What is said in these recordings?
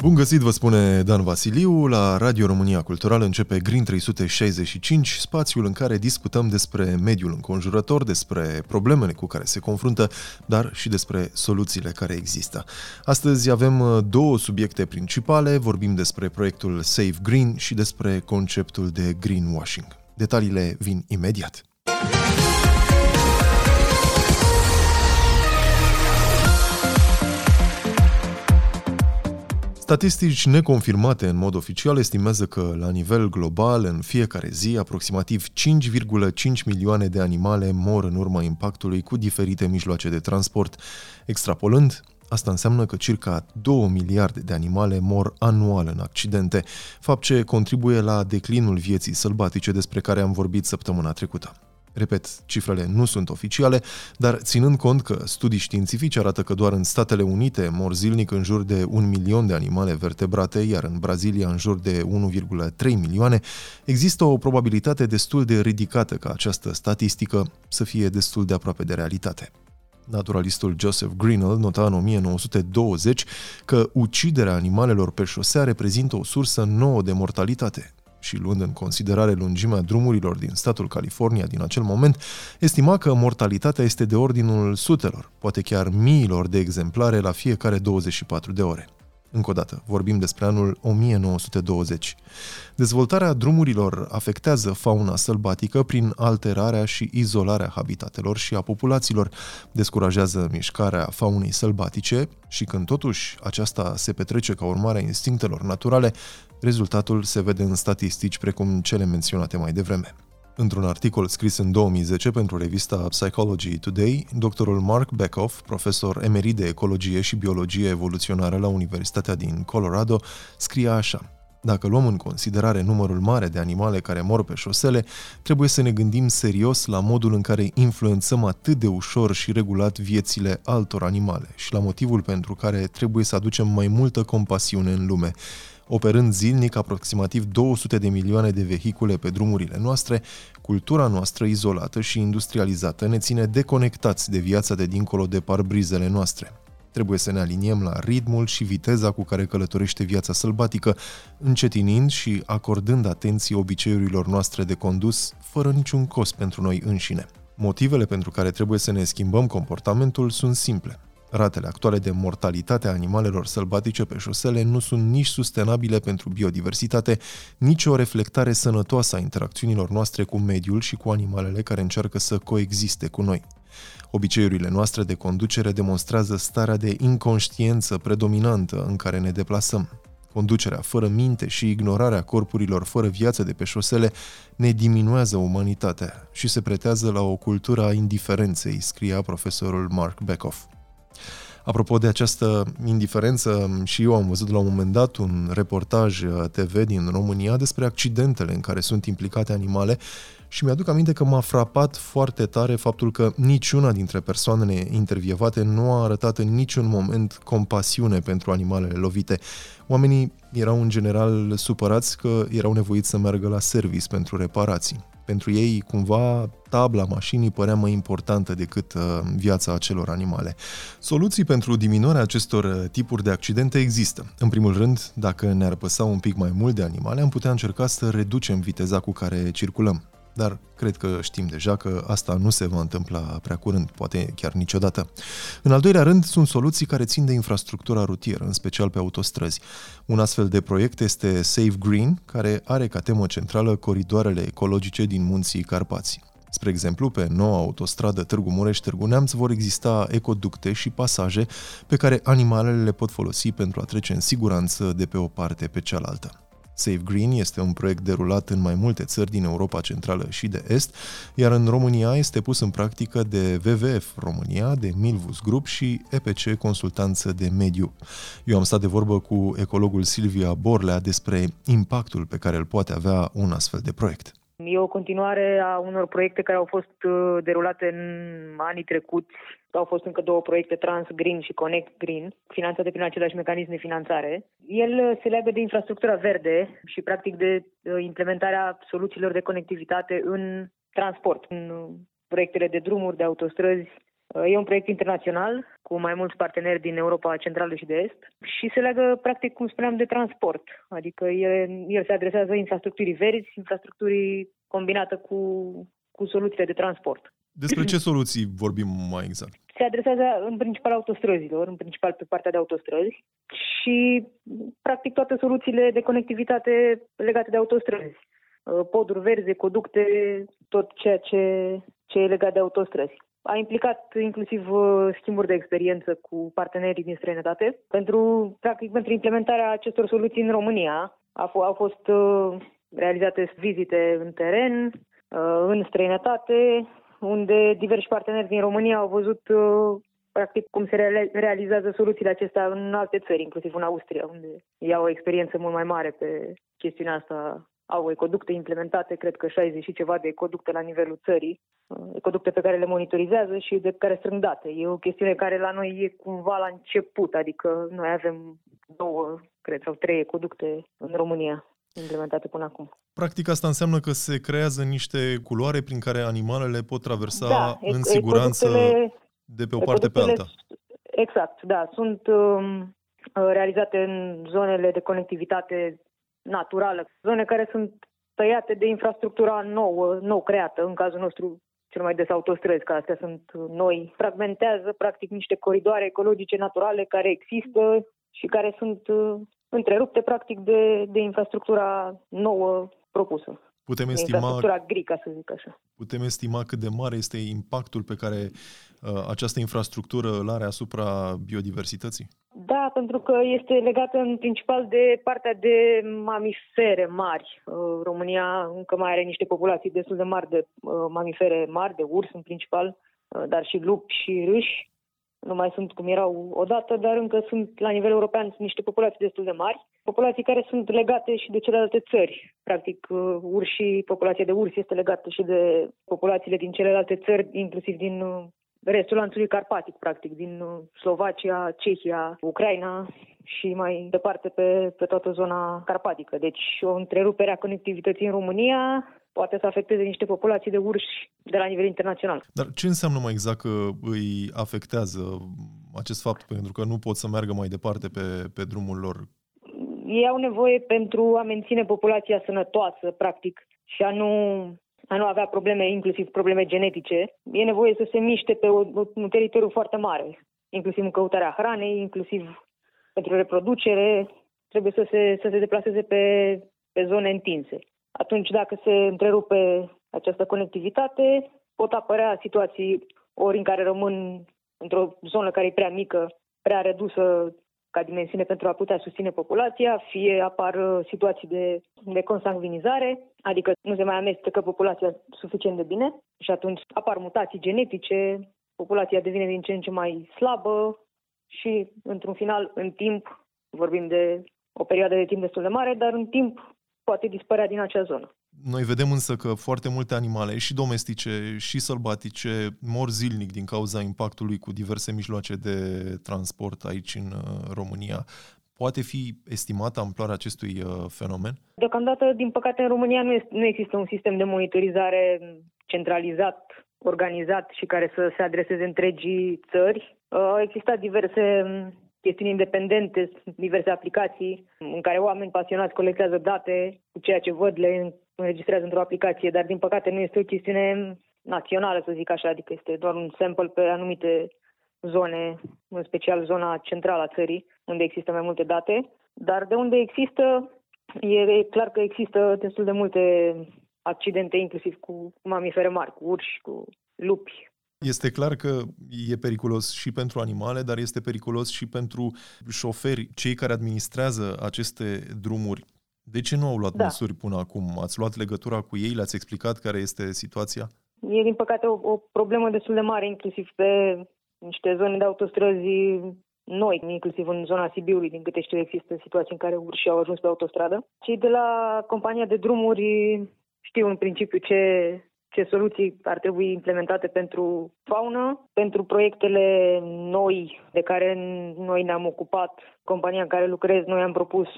Bun găsit, vă spune Dan Vasiliu. La Radio România Culturală începe Green 365, spațiul în care discutăm despre mediul înconjurător, despre problemele cu care se confruntă, dar și despre soluțiile care există. Astăzi avem uh, două subiecte principale, vorbim despre proiectul Save Green și despre conceptul de greenwashing. Detaliile vin imediat. Statistici neconfirmate în mod oficial estimează că, la nivel global, în fiecare zi, aproximativ 5,5 milioane de animale mor în urma impactului cu diferite mijloace de transport. Extrapolând, Asta înseamnă că circa 2 miliarde de animale mor anual în accidente, fapt ce contribuie la declinul vieții sălbatice despre care am vorbit săptămâna trecută. Repet, cifrele nu sunt oficiale, dar ținând cont că studii științifice arată că doar în Statele Unite mor zilnic în jur de un milion de animale vertebrate, iar în Brazilia în jur de 1,3 milioane, există o probabilitate destul de ridicată ca această statistică să fie destul de aproape de realitate. Naturalistul Joseph Greenell nota în 1920 că uciderea animalelor pe șosea reprezintă o sursă nouă de mortalitate, și luând în considerare lungimea drumurilor din statul California din acel moment, estima că mortalitatea este de ordinul sutelor, poate chiar miilor de exemplare la fiecare 24 de ore. Încă o dată, vorbim despre anul 1920. Dezvoltarea drumurilor afectează fauna sălbatică prin alterarea și izolarea habitatelor și a populațiilor, descurajează mișcarea faunei sălbatice și când totuși aceasta se petrece ca urmare a instinctelor naturale, rezultatul se vede în statistici precum cele menționate mai devreme. Într-un articol scris în 2010 pentru revista Psychology Today, doctorul Mark Beckhoff, profesor emerit de ecologie și biologie evoluționară la Universitatea din Colorado, scria așa. Dacă luăm în considerare numărul mare de animale care mor pe șosele, trebuie să ne gândim serios la modul în care influențăm atât de ușor și regulat viețile altor animale și la motivul pentru care trebuie să aducem mai multă compasiune în lume, Operând zilnic aproximativ 200 de milioane de vehicule pe drumurile noastre, cultura noastră izolată și industrializată ne ține deconectați de viața de dincolo de parbrizele noastre. Trebuie să ne aliniem la ritmul și viteza cu care călătorește viața sălbatică, încetinind și acordând atenție obiceiurilor noastre de condus, fără niciun cost pentru noi înșine. Motivele pentru care trebuie să ne schimbăm comportamentul sunt simple. Ratele actuale de mortalitate a animalelor sălbatice pe șosele nu sunt nici sustenabile pentru biodiversitate, nici o reflectare sănătoasă a interacțiunilor noastre cu mediul și cu animalele care încearcă să coexiste cu noi. Obiceiurile noastre de conducere demonstrează starea de inconștiență predominantă în care ne deplasăm. Conducerea fără minte și ignorarea corpurilor fără viață de pe șosele ne diminuează umanitatea și se pretează la o cultură a indiferenței, scria profesorul Mark Beckhoff. Apropo de această indiferență, și eu am văzut la un moment dat un reportaj uh, TV din România despre accidentele în care sunt implicate animale și mi-aduc aminte că m-a frapat foarte tare faptul că niciuna dintre persoanele intervievate nu a arătat în niciun moment compasiune pentru animalele lovite. Oamenii erau în general supărați că erau nevoiți să meargă la service pentru reparații. Pentru ei, cumva, tabla mașinii părea mai importantă decât uh, viața acelor animale. Soluții pentru diminuarea acestor uh, tipuri de accidente există. În primul rând, dacă ne-ar păsa un pic mai mult de animale, am putea încerca să reducem viteza cu care circulăm dar cred că știm deja că asta nu se va întâmpla prea curând, poate chiar niciodată. În al doilea rând, sunt soluții care țin de infrastructura rutieră, în special pe autostrăzi. Un astfel de proiect este Save Green, care are ca temă centrală coridoarele ecologice din munții Carpați. Spre exemplu, pe noua autostradă Târgu Mureș-Târgu Neamț vor exista ecoducte și pasaje pe care animalele le pot folosi pentru a trece în siguranță de pe o parte pe cealaltă. Save Green este un proiect derulat în mai multe țări din Europa Centrală și de Est, iar în România este pus în practică de WWF România, de Milvus Group și EPC Consultanță de Mediu. Eu am stat de vorbă cu ecologul Silvia Borlea despre impactul pe care îl poate avea un astfel de proiect. E o continuare a unor proiecte care au fost uh, derulate în anii trecuți. Au fost încă două proiecte, Trans Green și Connect Green, finanțate prin același mecanism de finanțare. El uh, se leagă de infrastructura verde și, practic, de uh, implementarea soluțiilor de conectivitate în transport, în proiectele de drumuri, de autostrăzi E un proiect internațional cu mai mulți parteneri din Europa Centrală și de Est și se leagă, practic, cum spuneam, de transport. Adică el, el se adresează infrastructurii verzi, infrastructurii combinată cu, cu soluțiile de transport. Despre ce soluții vorbim mai exact? Se adresează în principal autostrăzilor, în principal pe partea de autostrăzi și practic toate soluțiile de conectivitate legate de autostrăzi. Uh, poduri verzi, conducte, tot ceea ce, ce e legat de autostrăzi. A implicat inclusiv uh, schimburi de experiență cu partenerii din străinătate. Pentru, practic, pentru implementarea acestor soluții în România a f- au fost uh, realizate vizite în teren, în străinătate, unde diversi parteneri din România au văzut practic cum se realizează soluțiile acestea în alte țări, inclusiv în Austria, unde iau o experiență mult mai mare pe chestiunea asta au ecoducte implementate, cred că 60 și ceva de ecoducte la nivelul țării, uh, ecoducte pe care le monitorizează și de care strâng date. E o chestiune care la noi e cumva la început, adică noi avem două, cred, sau trei ecoducte în România implementate până acum. Practic asta înseamnă că se creează niște culoare prin care animalele pot traversa da, în siguranță de pe o parte pe alta. Exact, da. Sunt um, realizate în zonele de conectivitate naturală, zone care sunt tăiate de infrastructura nouă, nou creată, în cazul nostru cel mai des autostrăzi, că astea sunt noi, fragmentează practic niște coridoare ecologice naturale care există și care sunt uh, întrerupte practic de, de infrastructura nouă propusă. Putem estima, infrastructura gri, ca să zic așa. Putem estima cât de mare este impactul pe care uh, această infrastructură îl are asupra biodiversității? Da, pentru că este legată în principal de partea de mamifere mari. Uh, România încă mai are niște populații destul de mari de uh, mamifere mari, de urs în principal, uh, dar și lupi și râși nu mai sunt cum erau odată, dar încă sunt la nivel european sunt niște populații destul de mari, populații care sunt legate și de celelalte țări. Practic, uh, urși, populația de urși este legată și de populațiile din celelalte țări, inclusiv din uh, restul lanțului carpatic, practic, din uh, Slovacia, Cehia, Ucraina și mai departe pe, pe toată zona carpatică. Deci o întrerupere a conectivității în România poate să afecteze niște populații de urși de la nivel internațional. Dar ce înseamnă mai exact că îi afectează acest fapt? Pentru că nu pot să meargă mai departe pe, pe drumul lor. Ei au nevoie pentru a menține populația sănătoasă, practic, și a nu a nu avea probleme, inclusiv probleme genetice, e nevoie să se miște pe o, un teritoriu foarte mare, inclusiv în căutarea hranei, inclusiv pentru reproducere, trebuie să se, să se deplaseze pe, pe zone întinse. Atunci, dacă se întrerupe această conectivitate, pot apărea situații ori în care rămân într-o zonă care e prea mică, prea redusă ca dimensiune pentru a putea susține populația, fie apar uh, situații de, de consanguinizare, adică nu se mai amestecă populația suficient de bine și atunci apar mutații genetice, populația devine din ce în ce mai slabă și, într-un final, în timp, vorbim de o perioadă de timp destul de mare, dar în timp poate dispărea din acea zonă. Noi vedem însă că foarte multe animale, și domestice, și sălbatice, mor zilnic din cauza impactului cu diverse mijloace de transport aici în uh, România. Poate fi estimată amploarea acestui uh, fenomen? Deocamdată, din păcate, în România nu, este, nu există un sistem de monitorizare centralizat, organizat și care să se adreseze întregii țări. Uh, au existat diverse chestiuni independente, diverse aplicații în care oameni pasionați colectează date cu ceea ce văd, le înregistrează într-o aplicație, dar din păcate nu este o chestiune națională, să zic așa, adică este doar un sample pe anumite zone, în special zona centrală a țării, unde există mai multe date, dar de unde există, e clar că există destul de multe accidente, inclusiv cu mamifere mari, cu urși, cu lupi, este clar că e periculos și pentru animale, dar este periculos și pentru șoferi, cei care administrează aceste drumuri. De ce nu au luat da. măsuri până acum? Ați luat legătura cu ei? Le-ați explicat care este situația? E, din păcate, o, o problemă destul de mare, inclusiv pe niște zone de autostrăzi noi, inclusiv în zona Sibiului, din câte știu, există situații în care urșii au ajuns pe autostradă. Cei de la compania de drumuri știu în principiu ce, ce soluții ar trebui implementate pentru faună, pentru proiectele noi de care noi ne-am ocupat, compania în care lucrez, noi am propus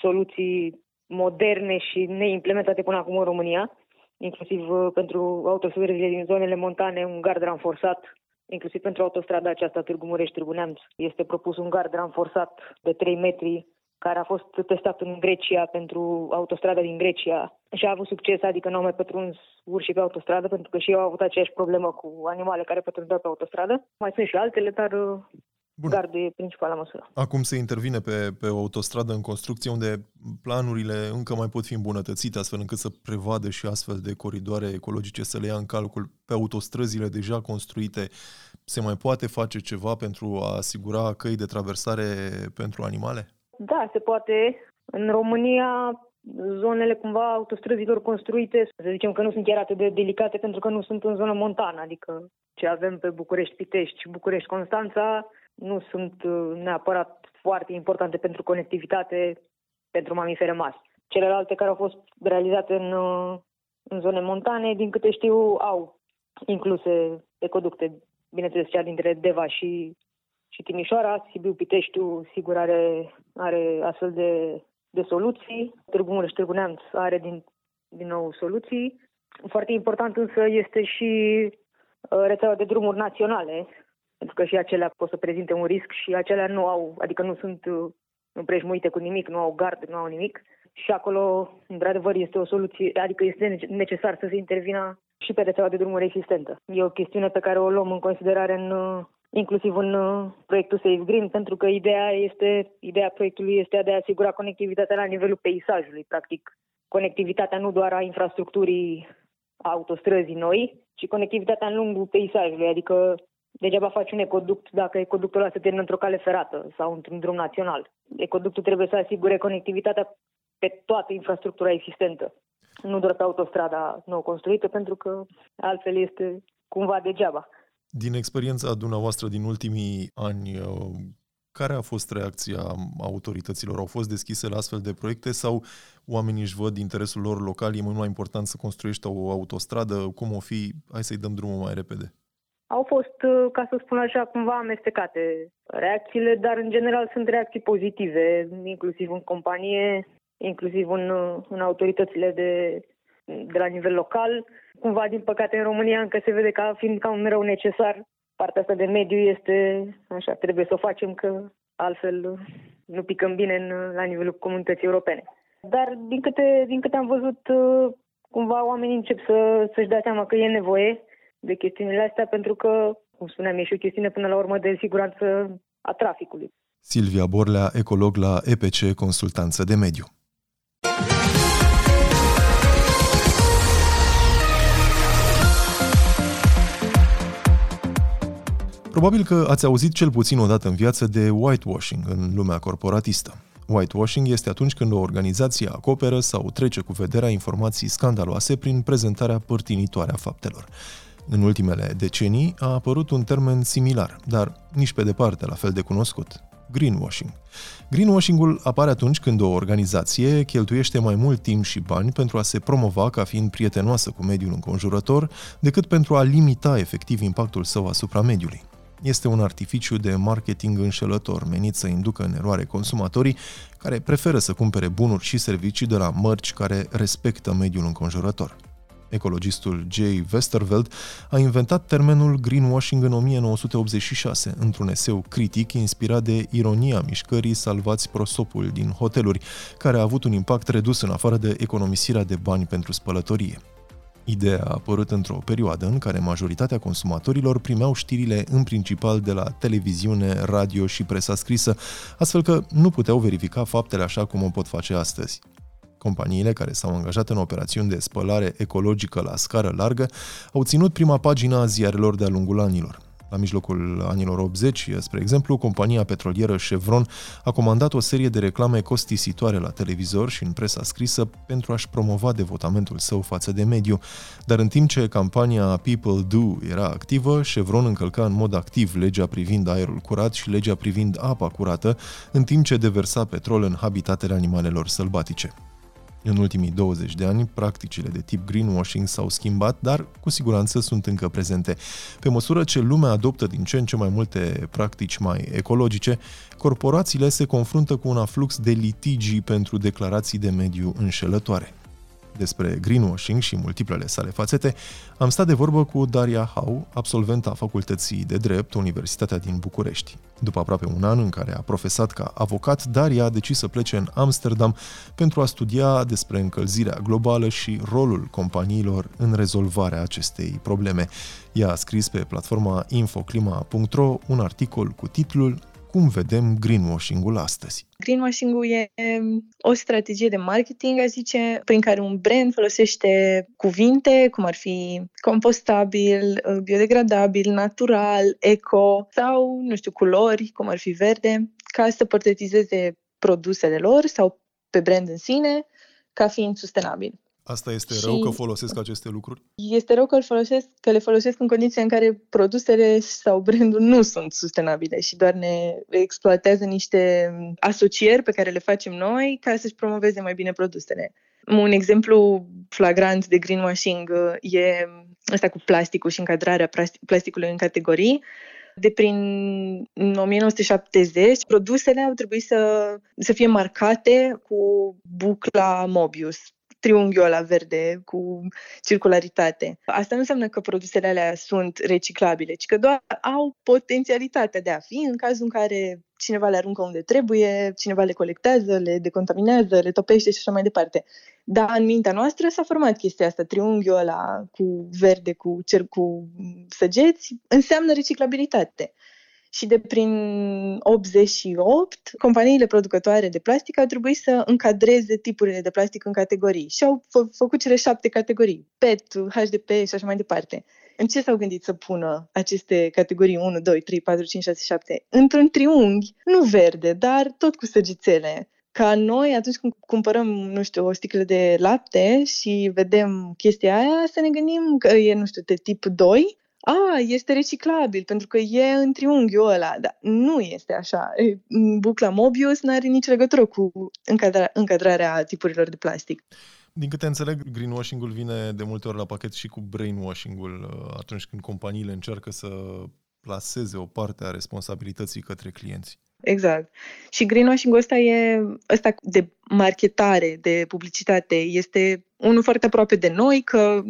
soluții moderne și neimplementate până acum în România, inclusiv uh, pentru autostrăzile din zonele montane, un gard ranforsat inclusiv pentru autostrada aceasta Târgu Mureș-Târgu Neamț. Este propus un gard ramforsat de 3 metri care a fost testat în Grecia pentru autostrada din Grecia și a avut succes, adică nu au mai pătruns urși pe autostradă, pentru că și eu au avut aceeași problemă cu animale care pătrundeau pe autostradă. Mai sunt și altele, dar Bun. Gardul e principala măsură. Acum se intervine pe, pe o autostradă în construcție unde planurile încă mai pot fi îmbunătățite astfel încât să prevadă și astfel de coridoare ecologice să le ia în calcul pe autostrăzile deja construite. Se mai poate face ceva pentru a asigura căi de traversare pentru animale? Da, se poate. În România zonele cumva autostrăzilor construite, să zicem că nu sunt chiar atât de delicate pentru că nu sunt în zonă montană, adică ce avem pe București-Pitești și București-Constanța nu sunt uh, neapărat foarte importante pentru conectivitate pentru mamifere mari. Celelalte care au fost realizate în, uh, în zone montane, din câte știu, au incluse ecoducte, bineînțeles cea dintre Deva și, și Timișoara, Sibiu Piteștiu, sigur are, are astfel de, de soluții, Târgu Mureș, Târgu Neamț are din, din nou soluții. Foarte important însă este și uh, rețeaua de drumuri naționale, pentru că și acelea pot să prezinte un risc și acelea nu au, adică nu sunt împrejmuite cu nimic, nu au gard, nu au nimic. Și acolo, într-adevăr, este o soluție, adică este necesar să se intervină și pe rețeaua de drumuri existentă. E o chestiune pe care o luăm în considerare în, inclusiv în proiectul Safe Green, pentru că ideea, este, ideea proiectului este de a asigura conectivitatea la nivelul peisajului, practic. Conectivitatea nu doar a infrastructurii autostrăzii noi, ci conectivitatea în lungul peisajului, adică Degeaba faci un ecoduct dacă ecoductul ăla se termină într-o cale ferată sau într-un drum național. Ecoductul trebuie să asigure conectivitatea pe toată infrastructura existentă, nu doar pe autostrada nou construită, pentru că altfel este cumva degeaba. Din experiența dumneavoastră din ultimii ani, uh, care a fost reacția autorităților? Au fost deschise la astfel de proiecte sau oamenii își văd interesul lor local? E mult mai important să construiești o autostradă? Cum o fi? Hai să-i dăm drumul mai repede au fost, uh, ca să spun așa, cumva amestecate reacțiile, dar în general sunt reacții pozitive, inclusiv în companie, inclusiv în, uh, în autoritățile de, de la nivel local. Cumva, din păcate, în România încă se vede ca fiind ca un rău necesar. Partea asta de mediu este așa, trebuie să o facem că altfel uh, nu picăm bine în, la nivelul comunității europene. Dar din câte, din câte am văzut, cumva oamenii încep să, să-și dea seama că e nevoie de chestiunile astea, pentru că, cum spuneam, e și o chestiune până la urmă de siguranță a traficului. Silvia Borlea, ecolog la EPC Consultanță de Mediu. Probabil că ați auzit cel puțin o dată în viață de whitewashing în lumea corporatistă. Whitewashing este atunci când o organizație acoperă sau trece cu vederea informații scandaloase prin prezentarea părtinitoare a faptelor. În ultimele decenii a apărut un termen similar, dar nici pe departe la fel de cunoscut, greenwashing. Greenwashing-ul apare atunci când o organizație cheltuiește mai mult timp și bani pentru a se promova ca fiind prietenoasă cu mediul înconjurător, decât pentru a limita efectiv impactul său asupra mediului. Este un artificiu de marketing înșelător menit să inducă în eroare consumatorii care preferă să cumpere bunuri și servicii de la mărci care respectă mediul înconjurător. Ecologistul Jay Westerveld a inventat termenul greenwashing în 1986, într-un eseu critic inspirat de ironia mișcării Salvați prosopul din hoteluri, care a avut un impact redus în afară de economisirea de bani pentru spălătorie. Ideea a apărut într-o perioadă în care majoritatea consumatorilor primeau știrile în principal de la televiziune, radio și presa scrisă, astfel că nu puteau verifica faptele așa cum o pot face astăzi. Companiile care s-au angajat în operațiuni de spălare ecologică la scară largă au ținut prima pagina a ziarelor de-a lungul anilor. La mijlocul anilor 80, spre exemplu, compania petrolieră Chevron a comandat o serie de reclame costisitoare la televizor și în presa scrisă pentru a-și promova devotamentul său față de mediu. Dar în timp ce campania People Do era activă, Chevron încălca în mod activ legea privind aerul curat și legea privind apa curată, în timp ce deversa petrol în habitatele animalelor sălbatice. În ultimii 20 de ani, practicile de tip greenwashing s-au schimbat, dar cu siguranță sunt încă prezente. Pe măsură ce lumea adoptă din ce în ce mai multe practici mai ecologice, corporațiile se confruntă cu un aflux de litigii pentru declarații de mediu înșelătoare. Despre greenwashing și multiplele sale fațete, am stat de vorbă cu Daria Hau, absolventa Facultății de Drept, Universitatea din București. După aproape un an în care a profesat ca avocat, Daria a decis să plece în Amsterdam pentru a studia despre încălzirea globală și rolul companiilor în rezolvarea acestei probleme. Ea a scris pe platforma infoclima.ro un articol cu titlul cum vedem greenwashing-ul astăzi? Greenwashing-ul e o strategie de marketing, a zice, prin care un brand folosește cuvinte cum ar fi compostabil, biodegradabil, natural, eco sau, nu știu, culori, cum ar fi verde, ca să portretizeze produsele lor sau pe brand în sine ca fiind sustenabil. Asta este rău că folosesc aceste lucruri? Este rău că, îl folosesc, că le folosesc în condiții în care produsele sau brandul nu sunt sustenabile și doar ne exploatează niște asocieri pe care le facem noi ca să-și promoveze mai bine produsele. Un exemplu flagrant de greenwashing uh, e ăsta cu plasticul și încadrarea plasticului în categorii. De prin 1970, produsele au trebuit să, să fie marcate cu bucla Mobius, triunghiul ăla verde cu circularitate. Asta nu înseamnă că produsele alea sunt reciclabile, ci că doar au potențialitatea de a fi în cazul în care cineva le aruncă unde trebuie, cineva le colectează, le decontaminează, le topește și așa mai departe. Dar în mintea noastră s-a format chestia asta, triunghiul ăla cu verde, cu cer, cu săgeți, înseamnă reciclabilitate și de prin 88, companiile producătoare de plastic au trebuit să încadreze tipurile de plastic în categorii și au fă- făcut cele șapte categorii, PET, HDP și așa mai departe. În ce s-au gândit să pună aceste categorii 1, 2, 3, 4, 5, 6, 7? Într-un triunghi, nu verde, dar tot cu săgețele ca noi, atunci când cumpărăm, nu știu, o sticlă de lapte și vedem chestia aia, să ne gândim că e, nu știu, de tip 2 a, este reciclabil pentru că e în triunghiul ăla, dar nu este așa. Bucla Mobius nu are nicio legătură cu încadra- încadrarea tipurilor de plastic. Din câte înțeleg, greenwashing-ul vine de multe ori la pachet și cu brainwashing-ul uh, atunci când companiile încearcă să plaseze o parte a responsabilității către clienți. Exact. Și greenwashing-ul ăsta e ăsta de marketare, de publicitate, este unul foarte aproape de noi, că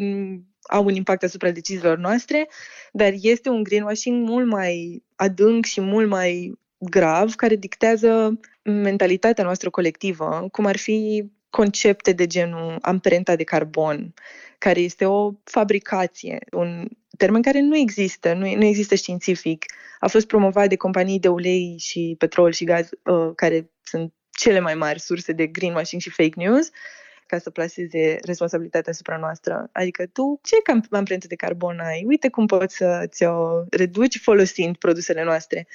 au un impact asupra deciziilor noastre, dar este un greenwashing mult mai adânc și mult mai grav, care dictează mentalitatea noastră colectivă, cum ar fi concepte de genul amprenta de carbon, care este o fabricație, un termen care nu există, nu, nu există științific. A fost promovat de companii de ulei și petrol și gaz, uh, care sunt cele mai mari surse de greenwashing și fake news, ca să plaseze responsabilitatea asupra noastră. Adică tu ce amprentă de carbon ai? Uite cum poți să ți-o reduci folosind produsele noastre.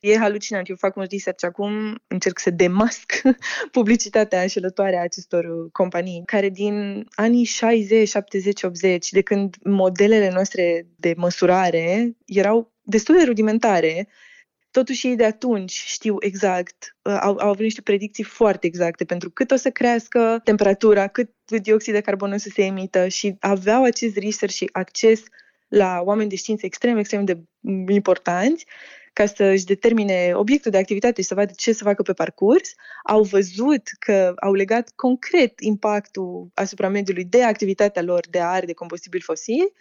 E halucinant. Eu fac un research acum, încerc să demasc publicitatea înșelătoare a acestor companii, care din anii 60, 70, 80, de când modelele noastre de măsurare erau destul de rudimentare, Totuși ei de atunci știu exact, uh, au, au avut niște predicții foarte exacte pentru cât o să crească temperatura, cât dioxid de carbon o să se emită și aveau acest research și acces la oameni de știință extrem, extrem de importanți ca să își determine obiectul de activitate și să vadă ce să facă pe parcurs, au văzut că au legat concret impactul asupra mediului de activitatea lor de a arde combustibil fosil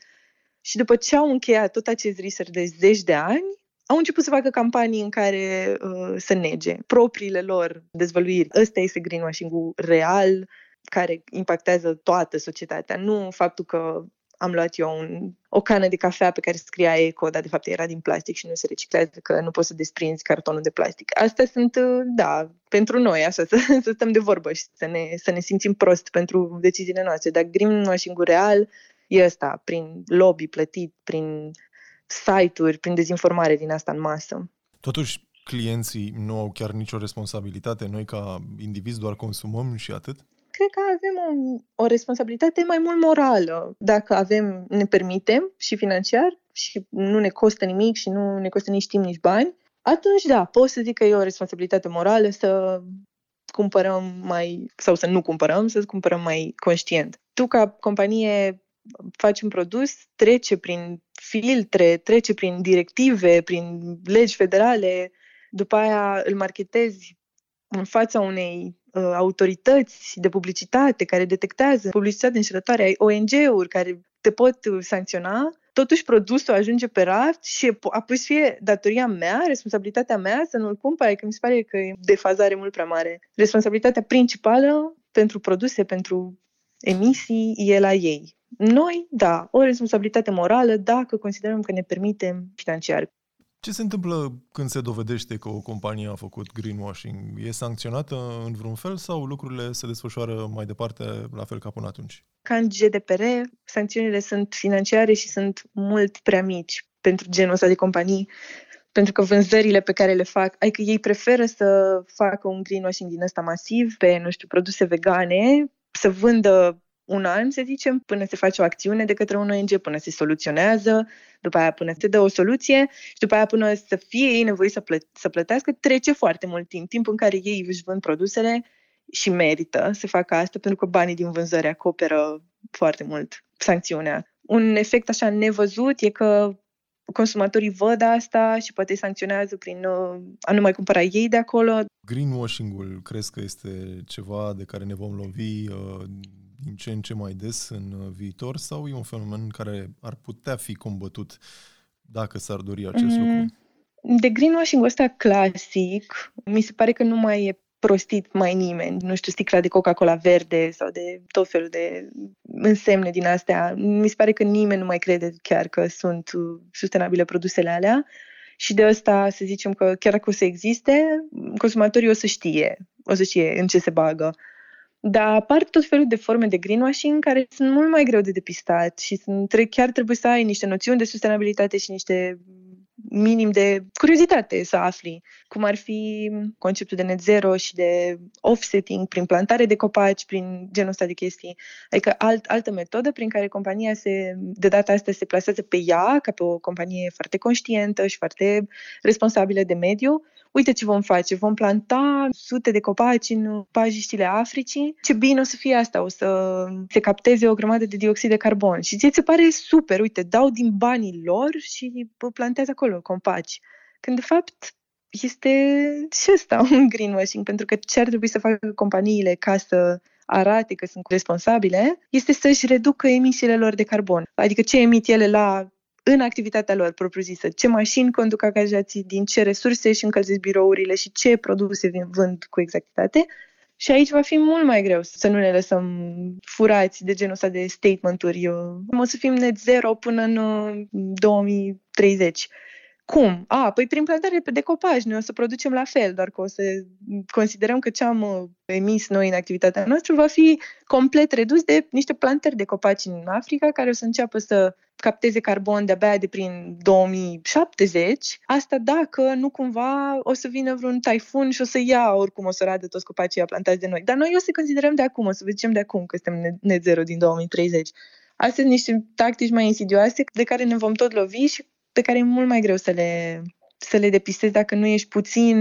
și după ce au încheiat tot acest research de zeci de ani, au început să facă campanii în care uh, să nege propriile lor dezvăluiri. Ăsta este greenwashing-ul real care impactează toată societatea, nu faptul că am luat eu un, o cană de cafea pe care scria eco, dar de fapt era din plastic și nu se reciclează, că nu poți să desprinzi cartonul de plastic. Astea sunt, uh, da, pentru noi, așa, să, să stăm de vorbă și să ne, să ne simțim prost pentru deciziile noastre. Dar greenwashing-ul real e ăsta, prin lobby plătit, prin site-uri, prin dezinformare din asta în masă. Totuși, clienții nu au chiar nicio responsabilitate, noi ca indivizi doar consumăm și atât? Cred că avem o, o responsabilitate mai mult morală. Dacă avem, ne permitem și financiar și nu ne costă nimic și nu ne costă nici timp, nici bani, atunci da, pot să zic că e o responsabilitate morală să cumpărăm mai, sau să nu cumpărăm, să cumpărăm mai conștient. Tu ca companie faci un produs, trece prin filtre, trece prin directive, prin legi federale, după aia îl marketezi în fața unei uh, autorități de publicitate care detectează publicitate înșelătoare, ai ONG-uri care te pot sancționa, totuși produsul ajunge pe raft și apoi să fie datoria mea, responsabilitatea mea să nu-l cumpăr, că adică mi se pare că e defazare mult prea mare. Responsabilitatea principală pentru produse, pentru emisii, e la ei. Noi, da, o responsabilitate morală dacă considerăm că ne permitem financiar. Ce se întâmplă când se dovedește că o companie a făcut greenwashing? E sancționată în vreun fel sau lucrurile se desfășoară mai departe la fel ca până atunci? Ca în GDPR, sancțiunile sunt financiare și sunt mult prea mici pentru genul ăsta de companii, pentru că vânzările pe care le fac, adică ei preferă să facă un greenwashing din ăsta masiv pe, nu știu, produse vegane, să vândă un an, să zicem, până se face o acțiune de către un ONG, până se soluționează, după aia până se dă o soluție și după aia până să fie ei nevoiți să, plă- să plătească, trece foarte mult timp, timp în care ei își vând produsele și merită să facă asta pentru că banii din vânzări acoperă foarte mult sancțiunea. Un efect așa nevăzut e că consumatorii văd asta și poate îi sancționează prin uh, a nu mai cumpăra ei de acolo. Greenwashing-ul crezi că este ceva de care ne vom lovi uh, din ce în ce mai des în uh, viitor sau e un fenomen care ar putea fi combătut dacă s-ar dori acest mm, lucru? De greenwashing-ul ăsta clasic, mi se pare că nu mai e prostit mai nimeni. Nu știu, sticla de Coca-Cola verde sau de tot felul de însemne din astea. Mi se pare că nimeni nu mai crede chiar că sunt uh, sustenabile produsele alea. Și de asta să zicem că chiar dacă o să existe, consumatorii o să știe, o să știe în ce se bagă. Dar apar tot felul de forme de greenwashing care sunt mult mai greu de depistat și sunt, chiar trebuie să ai niște noțiuni de sustenabilitate și niște minim de curiozitate să afli, cum ar fi conceptul de net zero și de offsetting prin plantare de copaci, prin genul ăsta de chestii. Adică alt, altă metodă prin care compania se, de data asta se plasează pe ea ca pe o companie foarte conștientă și foarte responsabilă de mediu uite ce vom face, vom planta sute de copaci în pajiștile Africii, ce bine o să fie asta, o să se capteze o grămadă de dioxid de carbon. Și ție se pare super, uite, dau din banii lor și plantează acolo copaci. Când de fapt este și ăsta un greenwashing, pentru că ce ar trebui să facă companiile ca să arate că sunt responsabile, este să-și reducă emisiile lor de carbon. Adică ce emit ele la în activitatea lor propriu-zisă, ce mașini conduc angajații, din ce resurse își încălzesc birourile și ce produse vând cu exactitate. Și aici va fi mult mai greu să nu ne lăsăm furați de genul ăsta de statement-uri. O să fim net zero până în 2030. Uh, cum? A, păi prin plantare de copaci, noi o să producem la fel, doar că o să considerăm că ce am uh, emis noi în activitatea noastră va fi complet redus de niște plantări de copaci în Africa care o să înceapă să capteze carbon de-abia de prin 2070. Asta dacă nu cumva o să vină vreun taifun și o să ia oricum o să radă toți copacii plantați de noi. Dar noi o să considerăm de acum, o să zicem de acum că suntem net zero din 2030. Astea sunt niște tactici mai insidioase de care ne vom tot lovi și pe care e mult mai greu să le, să le depistezi dacă nu ești puțin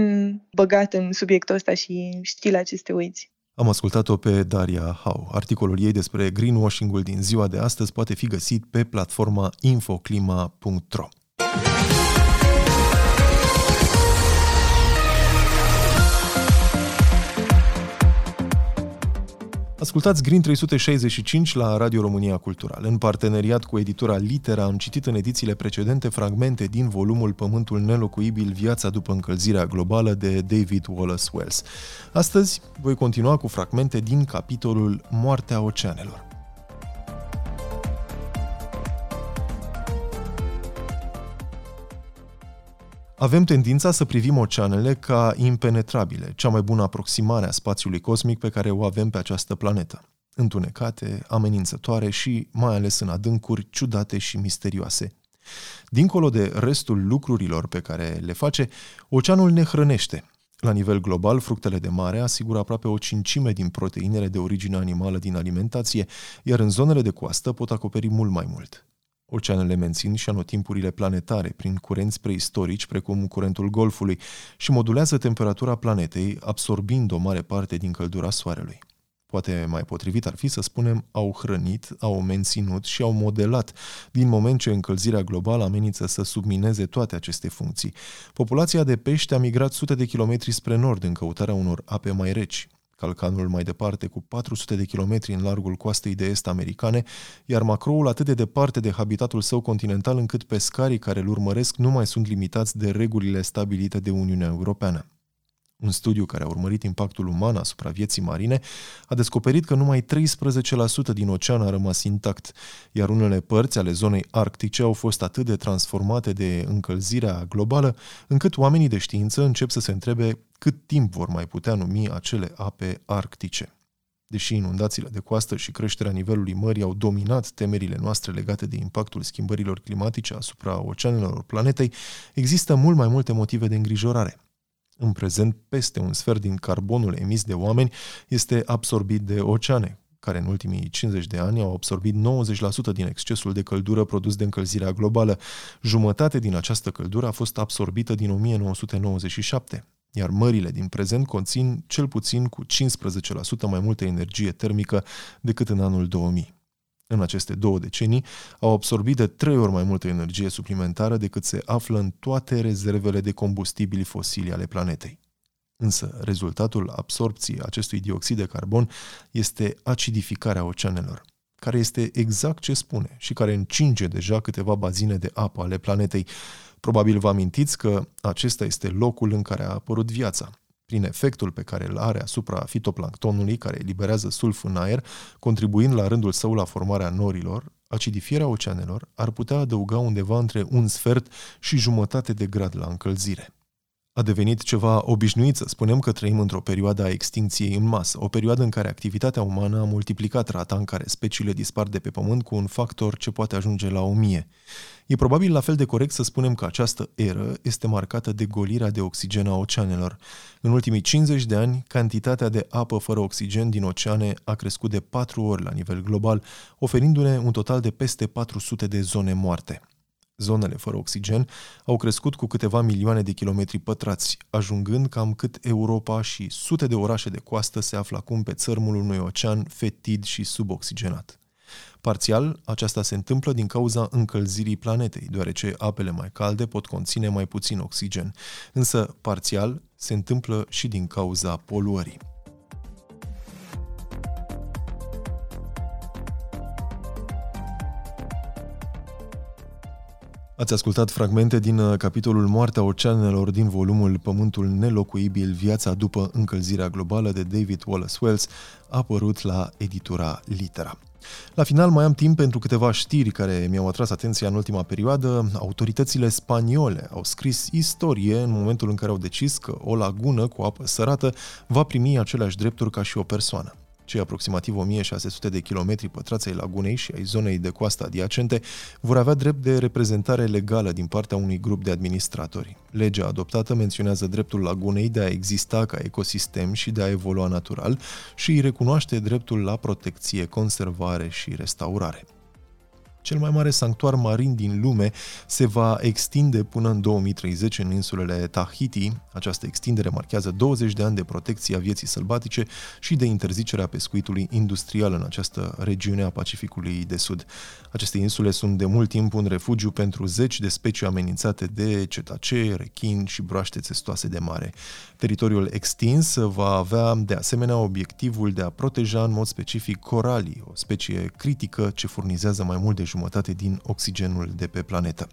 băgat în subiectul ăsta și știi la ce te uiți. Am ascultat-o pe Daria Hau. Articolul ei despre greenwashing-ul din ziua de astăzi poate fi găsit pe platforma infoclima.ro. Ascultați Green 365 la Radio România Cultural. În parteneriat cu editura Litera am citit în edițiile precedente fragmente din volumul Pământul nelocuibil, viața după încălzirea globală de David Wallace Wells. Astăzi voi continua cu fragmente din capitolul Moartea oceanelor. Avem tendința să privim oceanele ca impenetrabile, cea mai bună aproximare a spațiului cosmic pe care o avem pe această planetă. Întunecate, amenințătoare și, mai ales în adâncuri, ciudate și misterioase. Dincolo de restul lucrurilor pe care le face, oceanul ne hrănește. La nivel global, fructele de mare asigură aproape o cincime din proteinele de origine animală din alimentație, iar în zonele de coastă pot acoperi mult mai mult. Oceanele mențin și anotimpurile planetare prin curenți preistorici precum curentul Golfului și modulează temperatura planetei, absorbind o mare parte din căldura Soarelui. Poate mai potrivit ar fi să spunem au hrănit, au menținut și au modelat, din moment ce încălzirea globală amenință să submineze toate aceste funcții. Populația de pești a migrat sute de kilometri spre nord în căutarea unor ape mai reci. Calcanul mai departe cu 400 de kilometri în largul coastei de est americane, iar macroul atât de departe de habitatul său continental încât pescarii care îl urmăresc nu mai sunt limitați de regulile stabilite de Uniunea Europeană. Un studiu care a urmărit impactul uman asupra vieții marine a descoperit că numai 13% din ocean a rămas intact, iar unele părți ale zonei arctice au fost atât de transformate de încălzirea globală, încât oamenii de știință încep să se întrebe cât timp vor mai putea numi acele ape arctice. Deși inundațiile de coastă și creșterea nivelului mării au dominat temerile noastre legate de impactul schimbărilor climatice asupra oceanelor planetei, există mult mai multe motive de îngrijorare. În prezent, peste un sfert din carbonul emis de oameni este absorbit de oceane, care în ultimii 50 de ani au absorbit 90% din excesul de căldură produs de încălzirea globală. Jumătate din această căldură a fost absorbită din 1997, iar mările din prezent conțin cel puțin cu 15% mai multă energie termică decât în anul 2000 în aceste două decenii, au absorbit de trei ori mai multă energie suplimentară decât se află în toate rezervele de combustibili fosili ale planetei. Însă, rezultatul absorpției acestui dioxid de carbon este acidificarea oceanelor, care este exact ce spune și care încinge deja câteva bazine de apă ale planetei. Probabil vă amintiți că acesta este locul în care a apărut viața, prin efectul pe care îl are asupra fitoplanctonului care eliberează sulf în aer, contribuind la rândul său la formarea norilor, acidifierea oceanelor ar putea adăuga undeva între un sfert și jumătate de grad la încălzire. A devenit ceva obișnuit să spunem că trăim într-o perioadă a extincției în masă, o perioadă în care activitatea umană a multiplicat rata în care speciile dispar de pe pământ cu un factor ce poate ajunge la o mie. E probabil la fel de corect să spunem că această eră este marcată de golirea de oxigen a oceanelor. În ultimii 50 de ani, cantitatea de apă fără oxigen din oceane a crescut de 4 ori la nivel global, oferindu-ne un total de peste 400 de zone moarte. Zonele fără oxigen au crescut cu câteva milioane de kilometri pătrați, ajungând cam cât Europa și sute de orașe de coastă se află acum pe țărmul unui ocean fetid și suboxigenat. Parțial, aceasta se întâmplă din cauza încălzirii planetei, deoarece apele mai calde pot conține mai puțin oxigen, însă parțial se întâmplă și din cauza poluării. Ați ascultat fragmente din uh, capitolul Moartea oceanelor din volumul Pământul nelocuibil, viața după încălzirea globală de David Wallace Wells, apărut la editura Litera. La final mai am timp pentru câteva știri care mi-au atras atenția în ultima perioadă. Autoritățile spaniole au scris istorie în momentul în care au decis că o lagună cu apă sărată va primi aceleași drepturi ca și o persoană cei aproximativ 1600 de kilometri pătrați ai lagunei și ai zonei de coastă adiacente, vor avea drept de reprezentare legală din partea unui grup de administratori. Legea adoptată menționează dreptul lagunei de a exista ca ecosistem și de a evolua natural și îi recunoaște dreptul la protecție, conservare și restaurare. Cel mai mare sanctuar marin din lume se va extinde până în 2030 în insulele Tahiti. Această extindere marchează 20 de ani de protecție a vieții sălbatice și de interzicerea pescuitului industrial în această regiune a Pacificului de Sud. Aceste insule sunt de mult timp un refugiu pentru zeci de specii amenințate de cetacee, rechin și broaște țestoase de mare. Teritoriul extins va avea de asemenea obiectivul de a proteja în mod specific coralii, o specie critică ce furnizează mai mult de jumătate din oxigenul de pe planetă.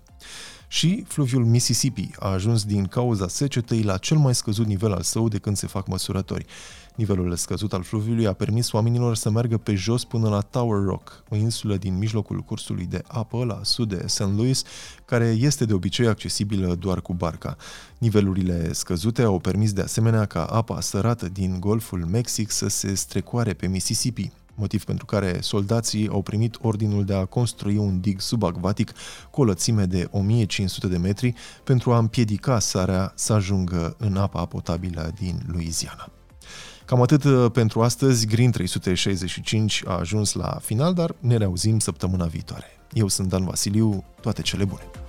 Și fluviul Mississippi a ajuns din cauza secetei la cel mai scăzut nivel al său de când se fac măsurători. Nivelul scăzut al fluviului a permis oamenilor să meargă pe jos până la Tower Rock, o insulă din mijlocul cursului de apă la sud de St. Louis, care este de obicei accesibilă doar cu barca. Nivelurile scăzute au permis de asemenea ca apa sărată din Golful Mexic să se strecoare pe Mississippi, motiv pentru care soldații au primit ordinul de a construi un dig subacvatic cu o lățime de 1500 de metri pentru a împiedica sarea să ajungă în apa potabilă din Louisiana. Cam atât uh, pentru astăzi. Green 365 a ajuns la final, dar ne reauzim săptămâna viitoare. Eu sunt Dan Vasiliu, toate cele bune!